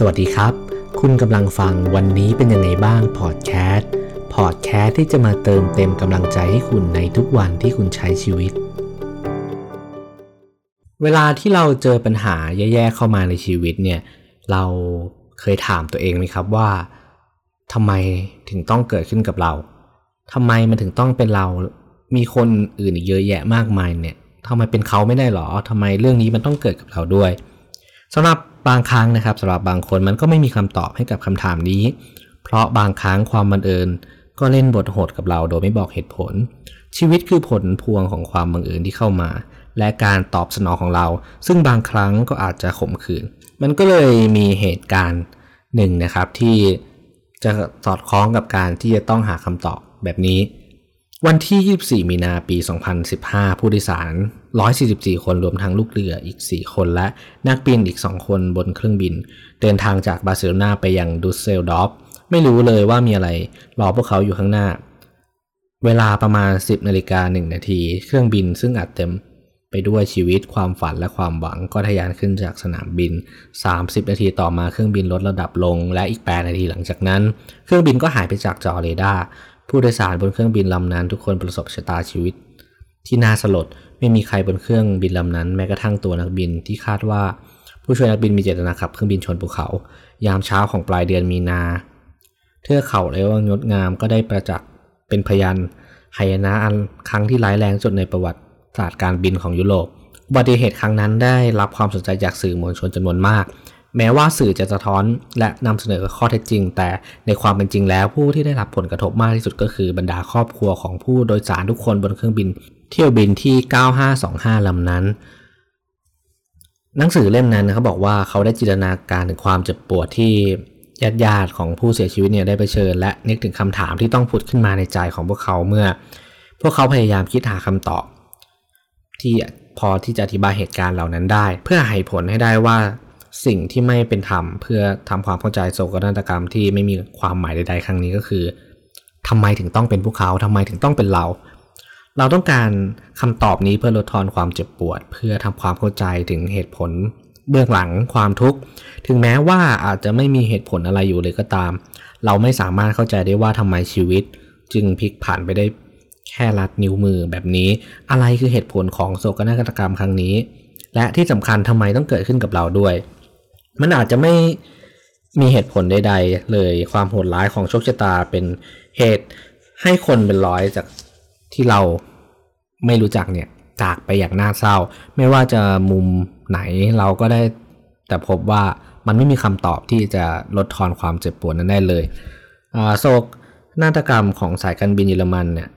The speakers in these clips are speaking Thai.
สวัสดีครับ คุณกำลังฟังวันนี้เป็นยังไงบ้างพอดแคสต์พอดแคสต์ที่จะมาเติมเต็มกำลังใจให้คุณในทุกวันที่คุณใช้ชีวิต เวลาที่เราเจอปัญหาแย่ๆเข้ามาในชีวิตเนี่ย เราเคยถามตัวเองไหมครับว่าทำไมถึงต้องเกิดขึ้นกับเราทำไมมันถึงต้องเป็นเรา มีคนอื่นเยอะแยะมากมายเนี่ยทำไมเป็นเขาไม่ได้หรอทำไมเรื่องนี้มันต้องเกิดกับเราด้วยสำหรับ บางครั้งนะครับสำหรับบางคนมันก็ไม่มีคำตอบให้กับคำถามนี้ เพราะบางครั้งความบังเอิญก็เล่นบทโหดกับเราโดยไม่บอกเหตุผล ชีวิตคือผลพวงของความบังเอิญที่เข้ามา และการตอบสนองของเรา ซึ่งบางครั้งก็อาจจะขมขื่นมันก็เลยมีเหตุการณ์หนึ่งนะครับที่จะสอดคล้องกับการที่จะต้องหาคำตอบแบบนี้ วันที่ 24 มีนาปี 2015 ผู้โดยสาร 144 คนรวมทั้งลูกเรืออีก 4 คนและนักบินอีก 2 คนบนเครื่องบิน เดินทางจากบาร์เซโลนาไปยังดุสเซลดอฟไม่รู้เลยว่ามีอะไรรอพวกเขาอยู่ข้างหน้า เวลาประมาณ 10นาฬิกา1นาที เครื่องบินซึ่งอัดเต็มไปด้วยชีวิตความฝันและความหวังก็ทะยานขึ้นจากสนามบิน 30 นาทีต่อมาเครื่องบินลดระดับลง และอีก 8 นาทีหลังจากนั้น เครื่องบินก็หายไปจากจอเรดาร์ผู้โดยสารบนเครื่องบินลำนั้นทุกคนประสบชะตาชีวิต ที่น่าสลด ไม่มีใครบนเครื่องบินลำนั้นแม้กระทั่งตัวนักบินที่คาดว่า ผู้ช่วยนักบินมีเจตนาขับเครื่องบินชนภูเขา ยามเช้าของปลายเดือนมีนา เทือกเขาเลว่างดงามก็ได้ประจักษ์เป็นพยานหายนะอันครั้งที่ร้ายแรงสุดในประวัติศาสตร์การบินของยุโรปอุบัติเหตุครั้งนั้นได้รับความสนใจจากสื่อมวลชนจำนวนมาก แม้ว่าสื่อจะสะท้อนและนำเสนอข้อเท็จจริง แต่ในความเป็นจริงแล้วผู้ที่ได้รับผลกระทบมากที่สุดก็คือบรรดาครอบครัวของผู้โดยสารทุกคนบนเครื่องบิน เที่ยวบินที่ 9525 ลำนั้น หนังสือเล่มนั้นเขาบอกว่าเขาได้จินตนาการถึงความเจ็บปวดที่ญาติญาติของผู้เสียชีวิตเนี่ยได้ไปเชิญ และนึกถึงคำถามที่ต้องผุดขึ้นมาในใจของพวกเขาเมื่อ พวกเขาพยายามคิดหาคำตอบ ที่พอที่จะอธิบายเหตุการณ์เหล่านั้นได้ เพื่อให้ผลให้ได้ว่าสิ่งที่ไม่เป็นธรรมเพื่อทำความเข้าใจโศกนาฏกรรมที่ไม่มีความหมายใด ๆ ครั้งนี้ก็คือทำไมถึงต้องเป็นพวกเขาทำไมถึงต้องเป็นเรา เราต้องการคำตอบนี้เพื่อลดทอนความเจ็บปวด เพื่อทำความเข้าใจถึงเหตุผลเบื้องหลังความทุกข์ ถึงแม้ว่าอาจจะไม่มีเหตุผลอะไรอยู่เลยก็ตาม เราไม่สามารถเข้าใจได้ว่าทำไมชีวิต จึงพลิกผันไปได้แค่รัดนิ้วมือแบบนี้ อะไรคือเหตุผลของโศกนาฏกรรมครั้งนี้ และที่สำคัญทำไมต้องเกิดขึ้นกับเราด้วย มันอาจจะไม่มีเหตุผลใด ๆ เลยความโหดร้ายของโชคชะตาเป็นเหตุให้คนเป็นร้อยจาก ที่เราไม่รู้จักเนี่ยจากไปอย่างน่าเศร้า ไม่ว่าจะมุมไหนเราก็ได้แต่พบว่ามันไม่มีคำตอบที่จะลดทอนความเจ็บปวดนั้นได้เลยโศกนาฏกรรมของสายการบินเยอรมันเนี่ย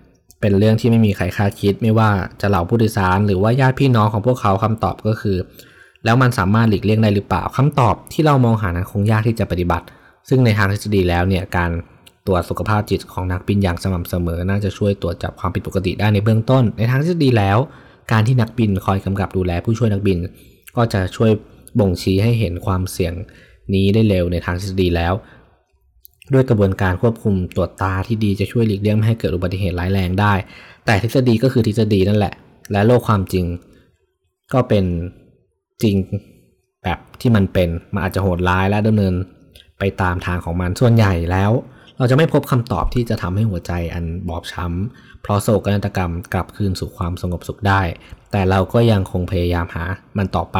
เป็นเรื่องที่ไม่มีใครคาดคิด ไม่ว่าจะเหล่าผู้โดยสารหรือว่าญาติพี่น้องของพวกเขาคำตอบก็คือ แล้วมันสามารถหลีกเลี่ยงได้หรือเปล่าคำตอบที่เรามองหานั้นคงยากที่จะปฏิบัติ ซึ่งในทางทฤษฎีแล้วเนี่ยการ ตรวจสุขภาพจิตของนักบินอย่างสม่ำเสมอ น่าจะช่วยตรวจจับความผิดปกติได้ในเบื้องต้น ในทางทฤษฎีแล้ว การที่นักบินคอยกำกับดูแลผู้ช่วยนักบิน ก็จะช่วยบ่งชี้ให้เห็นความเสี่ยงนี้ได้เร็วในทางทฤษฎีแล้ว ด้วยกระบวนการควบคุมตรวจตาที่ดีจะช่วยหลีกเลี่ยงไม่ให้เกิดอุบัติเหตุร้ายแรงได้ แต่ทฤษฎีก็คือทฤษฎีนั่นแหละ และโลกความจริง ก็เป็นจริงแบบที่มันเป็นมันอาจจะโหดร้ายและดำเนินไปตามทางของมันส่วนใหญ่แล้ว เราจะไม่พบคำตอบที่จะทำให้หัวใจอันบอบช้ำเพราะโศกนาฏกรรมกลับคืนสู่ความสงบสุขได้ แต่เราก็ยังคงพยายามหามันต่อไป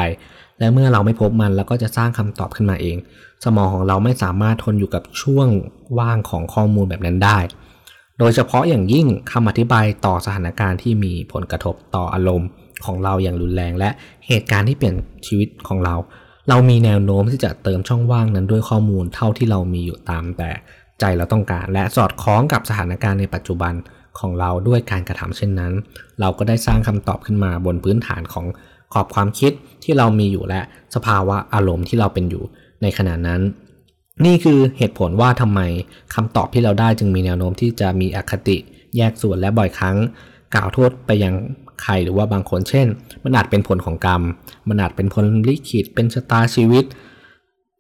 และเมื่อเราไม่พบมันเราก็จะสร้างคำตอบขึ้นมาเอง สมองของเราไม่สามารถทนอยู่กับช่วงว่างของข้อมูลแบบนั้นได้ โดยเฉพาะอย่างยิ่งคำอธิบายต่อสถานการณ์ที่มีผลกระทบต่ออารมณ์ของเราอย่างรุนแรง และเหตุการณ์ที่เปลี่ยนชีวิตของเรา เรามีแนวโน้มที่จะเติมช่องว่างนั้นด้วยข้อมูลเท่าที่เรามีอยู่ตามแต่ ใจเราต้องการ และสอดคล้องกับสถานการณ์ในปัจจุบันของเราด้วยการกระทำเช่นนั้น เราก็ได้สร้างคำตอบขึ้นมาบนพื้นฐานของขอบความคิดที่เรามีอยู่และสภาวะอารมณ์ที่เราเป็นอยู่ในขณะนั้น นี่คือเหตุผลว่าทำไมคำตอบที่เราได้จึงมีแนวโน้มที่จะมีอคติแยกส่วนและบ่อยครั้ง กล่าวโทษไปยังใครหรือว่าบางคนเช่น มันอาจเป็นผลของกรรม มันอาจเป็นผลลิขิตเป็นชะตาชีวิต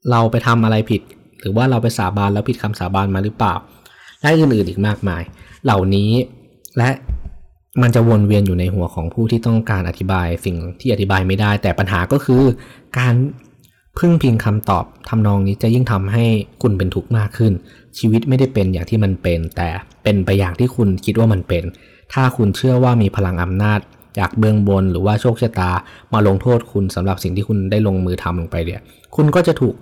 เราไปทำอะไรผิด หรือว่าเราไปสาบานแล้วผิดคำสาบานมาหรือเปล่า และอื่นๆอีกมากมาย เหล่านี้และมันจะวนเวียนอยู่ในหัวของผู้ที่ต้องการอธิบายสิ่งที่อธิบายไม่ได้ แต่ปัญหาก็คือการพึ่งพิงคำตอบทำนองนี้จะยิ่งทำให้คุณเป็นทุกข์มากขึ้น ชีวิตไม่ได้เป็นอย่างที่มันเป็น แต่เป็นไปอย่างที่คุณคิดว่ามันเป็น ถ้าคุณเชื่อว่ามีพลังอำนาจจากเบื้องบนหรือว่าโชคชะตามาลงโทษคุณสำหรับสิ่งที่คุณได้ลงมือทำลงไปเนี่ย คุณก็จะถูก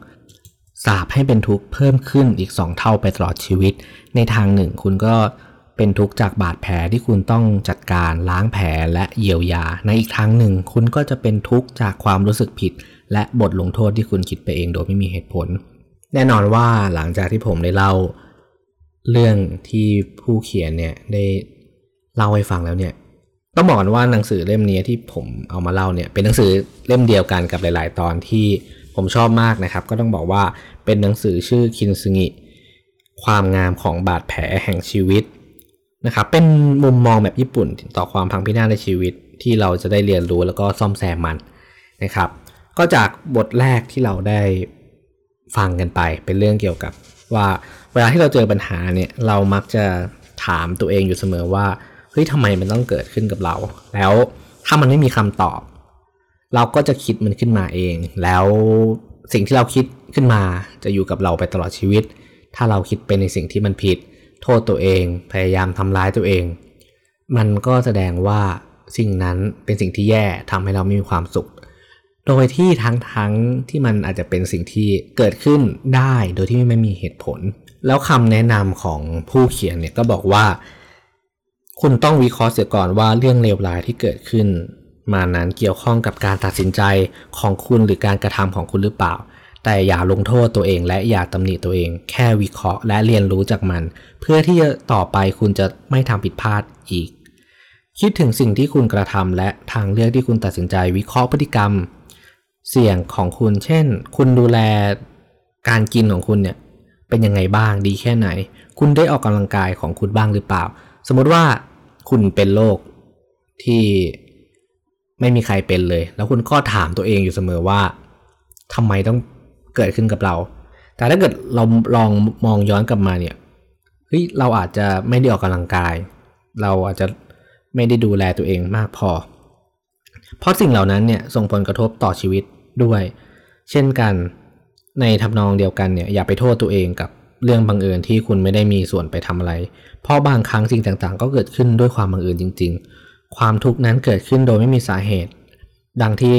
สาบให้เป็นทุกข์เพิ่มขึ้นอีก 2 เท่าไปตลอดชีวิต ในทางหนึ่งคุณก็เป็นทุกข์จากบาดแผลที่คุณต้องจัดการล้างแผลและเยียวยา ในอีกทางหนึ่ง คุณก็จะเป็นทุกข์จากความรู้สึกผิด และบทลงโทษที่คุณคิดไปเองโดยไม่มีเหตุผล แน่นอนว่าหลังจากที่ผมได้เล่า เรื่องที่ผู้เขียนเนี่ยได้เล่าให้ฟังแล้วเนี่ยต้องบอกกันว่าหนังสือเล่มนี้ที่ผมเอามาเล่าเนี่ยเป็นหนังสือเล่มเดียวกันกับหลาย ๆ ตอนที่ ผมชอบมากนะครับ ก็ต้องบอกว่าเป็นหนังสือชื่อคินซึงิความงามของบาดแผลแห่งชีวิตนะครับเป็นมุมมองแบบญี่ปุ่นต่อความพังพินาศในชีวิตที่เราจะได้เรียนรู้แล้วก็ซ่อมแซมมันนะครับ ก็จากบทแรกที่เราได้ฟังกันไปเป็นเรื่องเกี่ยวกับว่าเวลาที่เราเจอปัญหาเนี่ยเรามักจะถามตัวเองอยู่เสมอว่าเฮ้ยทำไมมันต้องเกิดขึ้นกับเรา แล้วถ้ามันไม่มีคำตอบ เราก็จะคิดมันขึ้นมาเอง แล้วสิ่งที่เราคิดขึ้นมาจะอยู่กับเราไปตลอดชีวิต ถ้าเราคิดเป็นในสิ่งที่มันผิด โทษตัวเอง พยายามทำร้ายตัวเอง มันก็แสดงว่าสิ่งนั้นเป็นสิ่งที่แย่ทำให้เราไม่มีความสุข โดยที่ทั้งทั้งที่มันอาจจะเป็นสิ่งที่เกิดขึ้นได้โดยที่ไม่มีเหตุผล แล้วคำแนะนำของผู้เขียนเนี่ยก็บอกว่า คุณต้องวิเคราะห์เสียก่อนว่าเรื่องเลวร้ายที่เกิดขึ้น มานั้นเกี่ยวข้องกับการตัดสินใจของคุณหรือการกระทำของคุณหรือเปล่า แต่อย่าลงโทษตัวเอง และอย่าตำหนิตัวเอง แค่วิเคราะห์และเรียนรู้จากมัน เพื่อที่จะต่อไปคุณจะไม่ทำผิดพลาดอีก คิดถึงสิ่งที่คุณกระทำและทางเลือกที่คุณตัดสินใจ วิเคราะห์พฤติกรรม เสี่ยงของคุณ เช่น คุณดูแลการกินของคุณเนี่ยเป็นยังไงบ้างดีแค่ไหน คุณได้ออกกำลังกายของคุณบ้างหรือเปล่า สมมติว่าคุณเป็นโรคที่ ไม่มีใครเป็นเลย แล้วคุณก็ถามตัวเองอยู่เสมอว่าทำไมต้องเกิดขึ้นกับเรา แต่ถ้าเกิดเราลองมองย้อนกลับมาเนี่ยเฮ้ยเราอาจจะไม่ได้ออกกำลังกาย เราอาจจะไม่ได้ดูแลตัวเองมากพอ เพราะสิ่งเหล่านั้นเนี่ยส่งผลกระทบต่อชีวิตด้วย เช่นกันในทำนองเดียวกันเนี่ยอย่าไปโทษตัวเองกับเรื่องบังเอิญที่คุณไม่ได้มีส่วนไปทำอะไร เพราะบางครั้งสิ่งต่างๆ ก็เกิดขึ้นด้วยความบังเอิญจริง ๆ ความทุกข์นั้นเกิดขึ้นโดยไม่มีสาเหตุ ดังที่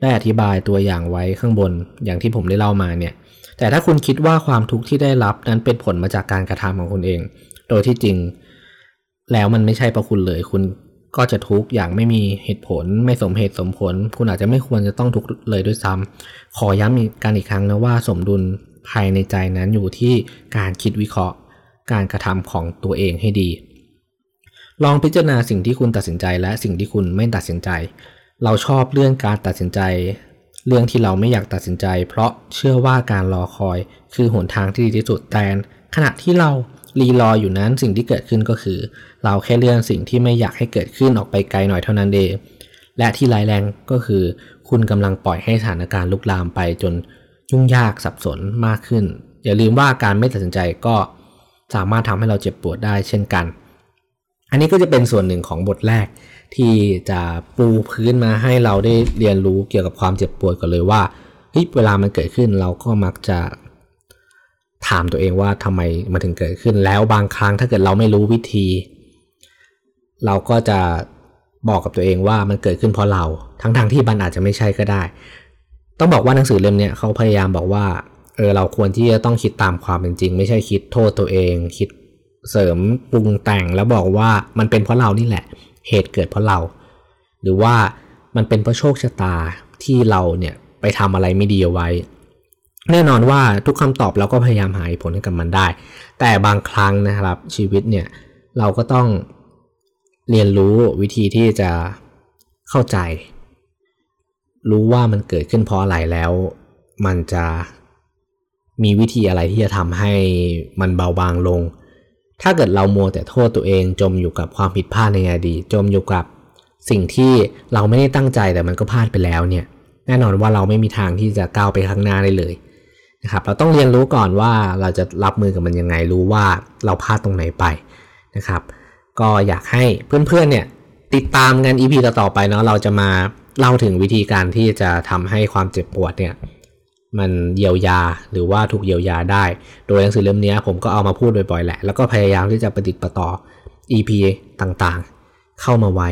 ได้อธิบายตัวอย่างไว้ข้างบนอย่างที่ผมได้เล่ามาเนี่ย แต่ถ้าคุณคิดว่าความทุกข์ที่ได้รับนั้นเป็นผลมาจากการกระทำของคุณเอง โดยที่จริง แล้วมันไม่ใช่เพราะคุณเลย คุณก็จะทุกข์อย่างไม่มีเหตุผล ไม่สมเหตุสมผล คุณอาจจะไม่ควรจะต้องทุกข์เลยด้วยซ้ำขอย้ำอีกการอีกครั้งนะว่าสมดุลภายในใจนั้นอยู่ที่การคิดวิเคราะห์ การกระทำของตัวเองให้ดี ลองพิจารณาสิ่งที่คุณตัดสินใจและสิ่งที่คุณไม่ตัดสินใจ เราชอบเรื่องการตัดสินใจ เรื่องที่เราไม่อยากตัดสินใจ เพราะเชื่อว่าการรอคอยคือหนทางที่ดีที่สุดแต่ขณะที่เรารีรออยู่นั้นสิ่งที่เกิดขึ้นก็คือ เราแค่เลื่อนสิ่งที่ไม่อยากให้เกิดขึ้นออกไปไกลหน่อยเท่านั้นเองและที่ร้ายแรงก็คือ คุณกำลังปล่อยให้สถานการณ์ลุกลามไปจนยุ่งยากสับสนมากขึ้น อย่าลืมว่าการไม่ตัดสินใจก็สามารถทำให้เราเจ็บปวดได้เช่นกัน อันนี้ก็จะเป็นส่วนหนึ่งของบทแรก ที่จะปูพื้นมาให้เราได้เรียนรู้เกี่ยวกับความเจ็บปวดกันเลยว่าเฮ้ยเวลามันเกิดขึ้นเราก็มักจะถามตัวเองว่าทำไมมันถึงเกิดขึ้นแล้วบางครั้งถ้าเกิดเราไม่รู้วิธี เราก็จะบอกกับตัวเองว่ามันเกิดขึ้นเพราะเรา ทั้งทางที่มันอาจจะไม่ใช่ก็ได้ ต้องบอกว่าหนังสือเล่มนี้เขาพยายามบอกว่าเออเราควรที่จะต้องคิดตามความเป็นจริง ไม่ใช่คิดโทษตัวเอง คิด เสริมปรุงแต่งแล้วบอกว่ามันเป็นเพราะเรานี่แหละ เหตุเกิดเพราะเรา หรือว่ามันเป็นเพราะโชคชะตาที่เราเนี่ยไปทำอะไรไม่ดีเอาไว้ แน่นอนว่าทุกคำตอบเราก็พยายามหาผลให้กับมันได้ แต่บางครั้งนะครับชีวิตเนี่ยเราก็ต้องเรียนรู้วิธีที่จะเข้าใจ รู้ว่ามันเกิดขึ้นเพราะอะไรแล้ว มันจะมีวิธีอะไรที่จะทำให้มันเบาบางลง ถ้าเกิดเรามัวแต่โทษตัวเองจมอยู่กับความผิดพลาดในอดีตจมอยู่กับสิ่งที่เราไม่ได้ตั้งใจแต่มันก็พลาดไปแล้วเนี่ยแน่นอนว่าเราไม่มีทางที่จะก้าวไปข้างหน้าได้เลยนะครับเราต้องเรียนรู้ก่อนว่าเราจะรับมือกับมันยังไงรู้ว่าเราพลาดตรงไหนไปนะครับ ก็อยากให้เพื่อนๆเนี่ยติดตามกันอีพีต่อๆไปเนาะเราจะมาเล่าถึงวิธีการที่จะทำให้ความเจ็บปวดเนี่ย มันเยียวยาหรือว่าถูกเยียวยาได้ โดยหนังสือเล่มนี้ผมก็เอามาพูดบ่อยๆแหละ แล้วก็พยายามที่จะประดิษฐ์ประต่อ EP ต่างๆ เข้ามาไว้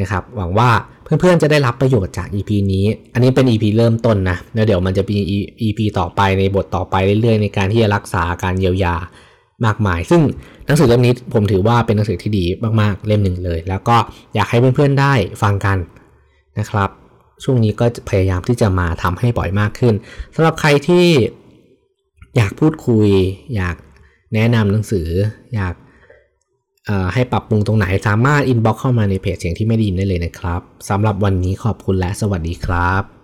นะครับ หวังว่าเพื่อนๆจะได้รับประโยชน์จาก EP นี้ อันนี้เป็น EP เริ่มต้นนะแล้วเดี๋ยวมันจะมี EP ต่อไปในบทต่อไปเรื่อยๆ ในการที่จะรักษาการเยียวยามากมาย ซึ่งหนังสือเล่มนี้ผมถือว่าเป็นหนังสือที่ดีมากๆเล่มหนึ่งเลย แล้วก็อยากให้เพื่อนๆได้ฟังกันนะครับ ช่วงนี้ก็พยายามที่จะมาทำให้บ่อยมากขึ้นสำหรับใครที่อยากพูดคุย อยากแนะนำหนังสือ อยากให้ปรับปรุงตรงไหนสามารถอินบ็อกเข้ามาในเพจเสียงที่ไม่ดีได้เลยนะครับสำหรับวันนี้ขอบคุณและสวัสดีครับ